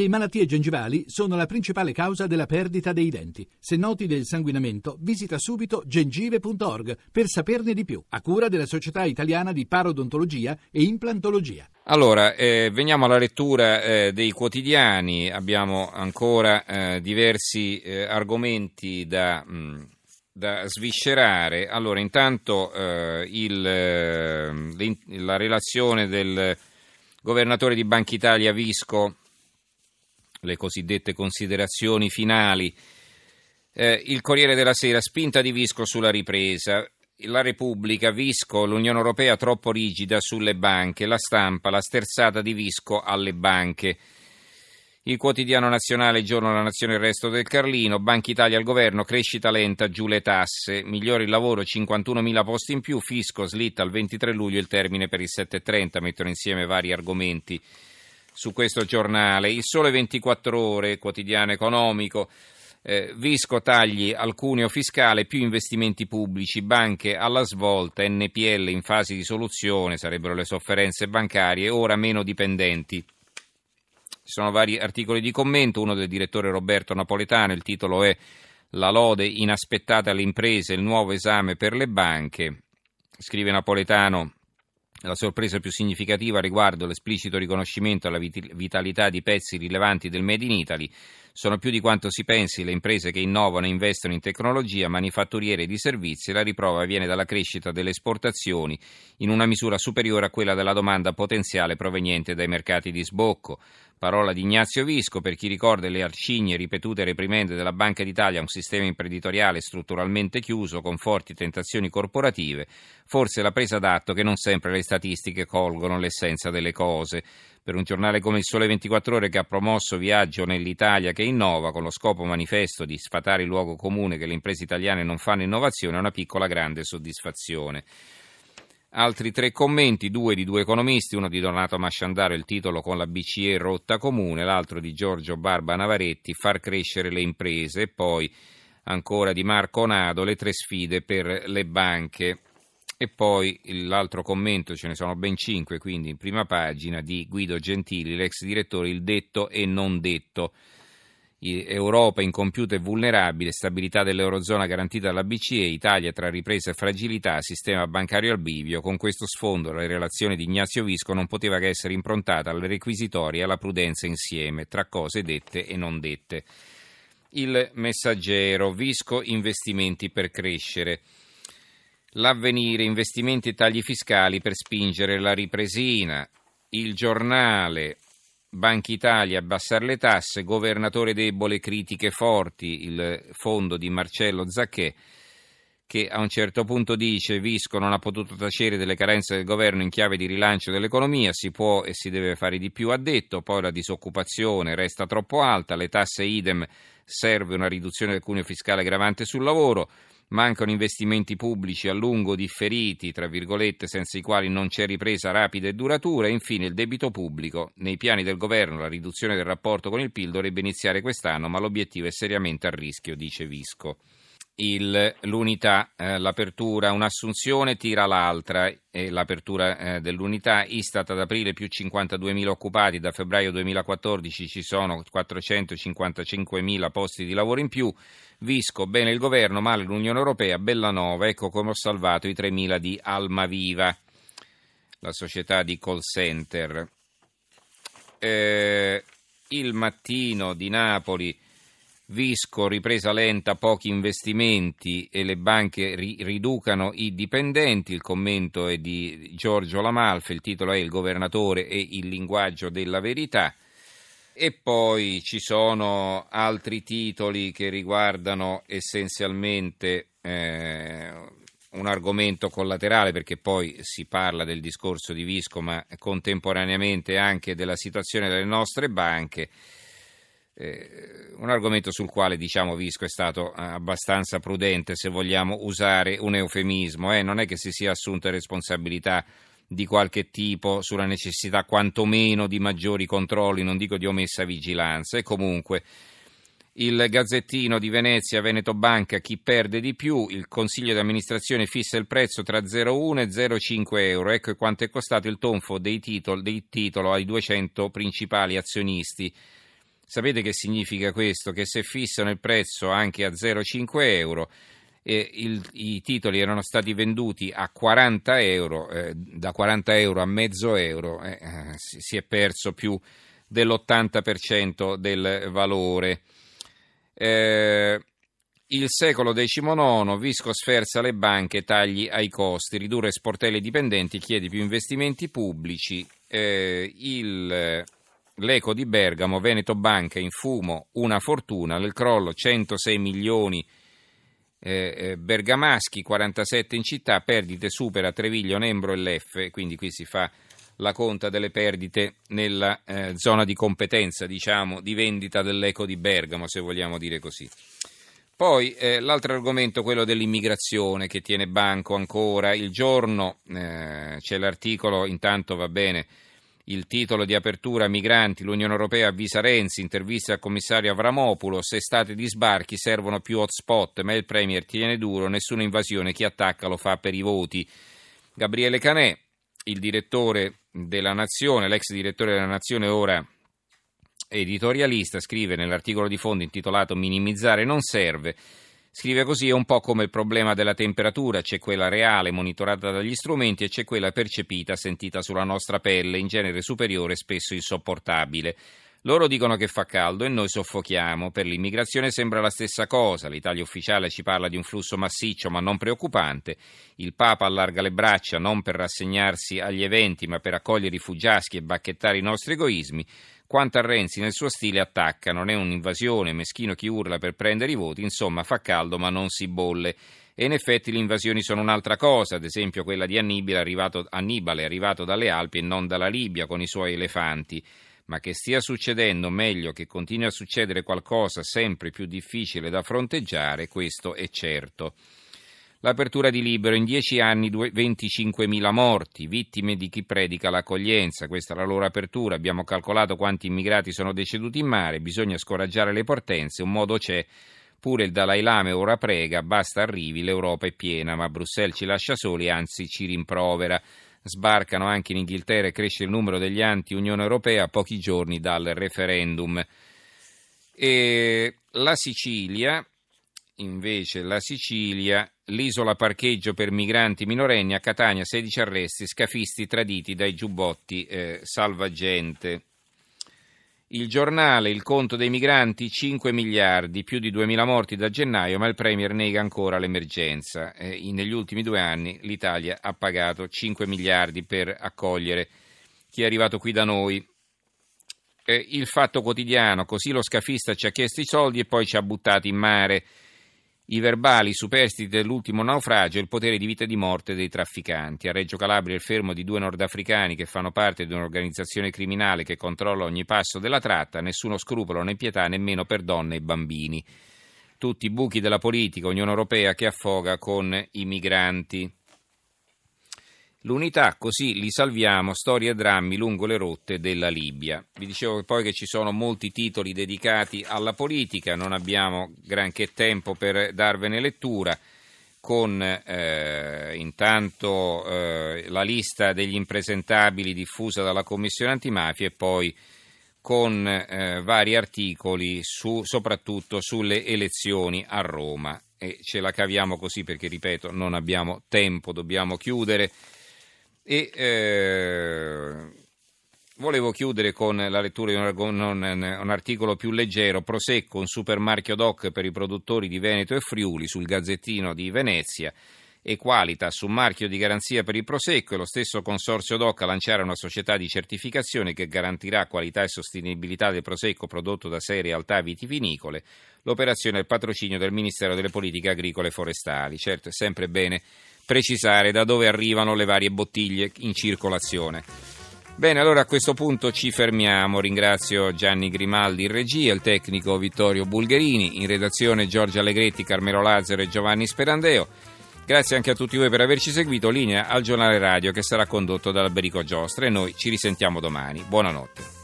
Le malattie gengivali sono la principale causa della perdita dei denti. Se noti del sanguinamento, visita subito gengive.org per saperne di più, a cura della Società Italiana di Parodontologia e Implantologia. Allora, eh, veniamo alla lettura eh, dei quotidiani. Abbiamo ancora eh, diversi eh, argomenti da, mh, mm, da, sviscerare. Allora, intanto eh, il, eh, la relazione del governatore di Banca Italia Visco le cosiddette considerazioni finali. Eh, il Corriere della Sera, spinta di Visco sulla ripresa. La Repubblica, Visco, l'Unione Europea troppo rigida sulle banche. La stampa, la sterzata di Visco alle banche. Il quotidiano nazionale, giorno della nazione, il resto del Carlino. Banca Italia al governo, crescita lenta, giù le tasse. Migliore il lavoro, 51.000 posti in più. Fisco slitta al 23 luglio il termine per il 7.30. Mettono insieme vari argomenti su questo giornale. Il Sole 24 Ore, quotidiano economico. Eh, Visco tagli al cuneo fiscale, più investimenti pubblici, banche alla svolta, NPL in fase di soluzione, sarebbero le sofferenze bancarie, ora meno dipendenti. Ci sono vari articoli di commento, uno del direttore Roberto Napoletano, il titolo è La lode inaspettata alle imprese, il nuovo esame per le banche. Scrive Napoletano, la sorpresa più significativa riguardo l'esplicito riconoscimento alla vitalità di pezzi rilevanti del Made in Italy sono più di quanto si pensi le imprese che innovano e investono in tecnologia, manifatturiere e di servizi la riprova viene dalla crescita delle esportazioni in una misura superiore a quella della domanda potenziale proveniente dai mercati di sbocco. Parola di Ignazio Visco, per chi ricorda le arcigne ripetute reprimende della Banca d'Italia un sistema imprenditoriale strutturalmente chiuso con forti tentazioni corporative, forse la presa d'atto che non sempre le statistiche colgono l'essenza delle cose. Per un giornale come il Sole 24 Ore che ha promosso Viaggio nell'Italia che innova con lo scopo manifesto di sfatare il luogo comune che le imprese italiane non fanno innovazione, è una piccola grande soddisfazione. Altri tre commenti, due di due economisti, uno di Donato Masciandaro, il titolo con la BCE rotta comune, l'altro di Giorgio Barba Navaretti, far crescere le imprese, e poi ancora di Marco Nado, le tre sfide per le banche. E poi l'altro commento, ce ne sono ben cinque, quindi in prima pagina, di Guido Gentili, l'ex direttore, il detto e non detto. Europa incompiuta e vulnerabile, stabilità dell'Eurozona garantita dalla BCE, Italia tra ripresa e fragilità, sistema bancario al bivio. Con questo sfondo la relazione di Ignazio Visco non poteva che essere improntata alle requisitorie e alla prudenza insieme, tra cose dette e non dette. Il messaggero, Visco investimenti per crescere. L'avvenire, investimenti e tagli fiscali per spingere la ripresina. Il giornale, Banca Italia abbassare le tasse, governatore debole, critiche forti, il fondo di Marcello Zacchè che a un certo punto dice Visco non ha potuto tacere delle carenze del governo in chiave di rilancio dell'economia, si può e si deve fare di più, ha detto, poi la disoccupazione resta troppo alta, le tasse idem serve una riduzione del cuneo fiscale gravante sul lavoro, Mancano investimenti pubblici a lungo differiti, tra virgolette, senza i quali non c'è ripresa rapida e duratura. E infine il debito pubblico. Nei piani del governo la riduzione del rapporto con il PIL dovrebbe iniziare quest'anno, ma l'obiettivo è seriamente a rischio, dice Visco il, l'unità, eh, l'apertura, un'assunzione tira l'altra e l'apertura eh, dell'unità Istat ad aprile più 52.000 occupati, da febbraio 2014 ci sono 455.000 posti di lavoro in più, Visco, bene il governo, male l'Unione Europea, Bellanova, ecco come ho salvato i 3.000 di Almaviva, la società di call center. Eh, il mattino di Napoli Visco, ripresa lenta, pochi investimenti e le banche ri- riducano i dipendenti. Il commento è di Giorgio Lamalfa, il titolo è Il governatore e il linguaggio della verità. E poi ci sono altri titoli che riguardano essenzialmente eh, un argomento collaterale perché poi si parla del discorso di Visco ma contemporaneamente anche della situazione delle nostre banche eh, un argomento sul quale diciamo Visco è stato eh, abbastanza prudente se vogliamo usare un eufemismo, eh? non è che si sia assunta responsabilità di qualche tipo sulla necessità quantomeno di maggiori controlli, non dico di omessa vigilanza. E comunque il Gazzettino di Venezia, Veneto Banca, chi perde di più, il Consiglio di amministrazione fissa il prezzo tra 0,1 e 0,5 euro, ecco quanto è costato il tonfo dei titoli, dei titolo ai 200 principali azionisti Sapete che significa questo? Che se fissano il prezzo anche a 0,5 euro, eh, il, i titoli erano stati venduti a 40 euro, eh, da 40 euro a mezzo euro eh, si, si, è perso più dell'80% del valore. Eh, il secolo XIX, Visco sferza le banche, tagli ai costi, ridurre sportelli dipendenti, chiede più investimenti pubblici. Eh, il l'Eco di Bergamo, Veneto Banca in fumo, una fortuna, nel crollo 106 milioni eh, eh, bergamaschi, 47 in città, perdite supera Treviglio, Nembro e Leffe, quindi qui si fa la conta delle perdite nella eh, zona di competenza, diciamo, di vendita dell'Eco di Bergamo, se vogliamo dire così. Poi eh, l'altro argomento, quello dell'immigrazione che tiene banco ancora. Il giorno eh, c'è l'articolo, intanto va bene, il titolo di apertura Migranti, l'Unione Europea avvisa Renzi, intervista al commissario Avramopoulos, estate di sbarchi, servono più hotspot, ma il Premier tiene duro, nessuna invasione, chi attacca lo fa per i voti. Gabriele Canè, il direttore della Nazione, l'ex direttore della Nazione ora editorialista, scrive nell'articolo di fondo intitolato Minimizzare non serve. Scrive così, è un po' come il problema della temperatura, c'è quella reale monitorata dagli strumenti e c'è quella percepita, sentita sulla nostra pelle, in genere superiore, spesso insopportabile. Loro dicono che fa caldo e noi soffochiamo. Per l'immigrazione sembra la stessa cosa. L'Italia ufficiale ci parla di un flusso massiccio ma non preoccupante. Il Papa allarga le braccia non per rassegnarsi agli eventi ma per accogliere i fuggiaschi e bacchettare i nostri egoismi. Quanto a Renzi nel suo stile attacca, non è un'invasione, meschino chi urla per prendere i voti, insomma fa caldo ma non si bolle. E in effetti le invasioni sono un'altra cosa, ad esempio quella di Annibale, arrivato, Annibale arrivato dalle Alpi e non dalla Libia con i suoi elefanti. Ma che stia succedendo, meglio che continui a succedere qualcosa sempre più difficile da fronteggiare, questo è certo. L'apertura di Libero in dieci anni 25.000 morti, vittime di chi predica l'accoglienza. Questa è la loro apertura. Abbiamo calcolato quanti immigrati sono deceduti in mare. Bisogna scoraggiare le portenze. Un modo c'è. Pure il Dalai Lama ora prega, basta arrivi, l'Europa è piena, ma Bruxelles ci lascia soli, anzi ci rimprovera. Sbarcano anche in Inghilterra e cresce il numero degli anti-Unione Europea a pochi giorni dal referendum. E la Sicilia, invece, la Sicilia l'isola parcheggio per migranti minorenni a Catania 16 arresti, scafisti traditi dai giubbotti eh, salvagente. Il giornale, il conto dei migranti, 5 miliardi, più di 2.000 morti da gennaio, ma il Premier nega ancora l'emergenza. Eh, negli ultimi due anni l'Italia ha pagato 5 miliardi per accogliere chi è arrivato qui da noi. Eh, il fatto quotidiano, così lo scafista ci ha chiesto i soldi e poi ci ha buttati in mare i verbali superstiti dell'ultimo naufragio e il potere di vita e di morte dei trafficanti. A Reggio Calabria il fermo di due nordafricani che fanno parte di un'organizzazione criminale che controlla ogni passo della tratta, nessuno scrupolo né pietà nemmeno per donne e bambini. Tutti i buchi della politica, Unione Europea che affoga con i migranti. L'unità, così li salviamo, storie e drammi lungo le rotte della Libia. Vi dicevo poi che ci sono molti titoli dedicati alla politica, non abbiamo granché tempo per darvene lettura, con eh, intanto eh, la lista degli impresentabili diffusa dalla Commissione antimafia e poi con eh, vari articoli su, soprattutto sulle elezioni a Roma. E ce la caviamo così perché, ripeto, non abbiamo tempo, dobbiamo chiudere. E eh, volevo chiudere con la lettura di un, un, un, articolo più leggero, Prosecco, un supermarchio doc per i produttori di Veneto e Friuli sul Gazzettino di Venezia e Qualitas, un marchio di garanzia per il Prosecco e lo stesso consorzio DOC a lanciare una società di certificazione che garantirà qualità e sostenibilità del Prosecco prodotto da sei realtà vitivinicole. L'operazione è il patrocinio del Ministero delle Politiche Agricole e Forestali. Certo, è sempre bene precisare da dove arrivano le varie bottiglie in circolazione. Bene, allora a questo punto ci fermiamo. Ringrazio Gianni Grimaldi in regia, il tecnico Vittorio Bulgherini, in redazione Giorgio Allegretti, Carmelo Lazzaro e Giovanni Sperandeo. Grazie anche a tutti voi per averci seguito. Linea al giornale radio che sarà condotto da Alberico Giostra e noi ci risentiamo domani. Buonanotte.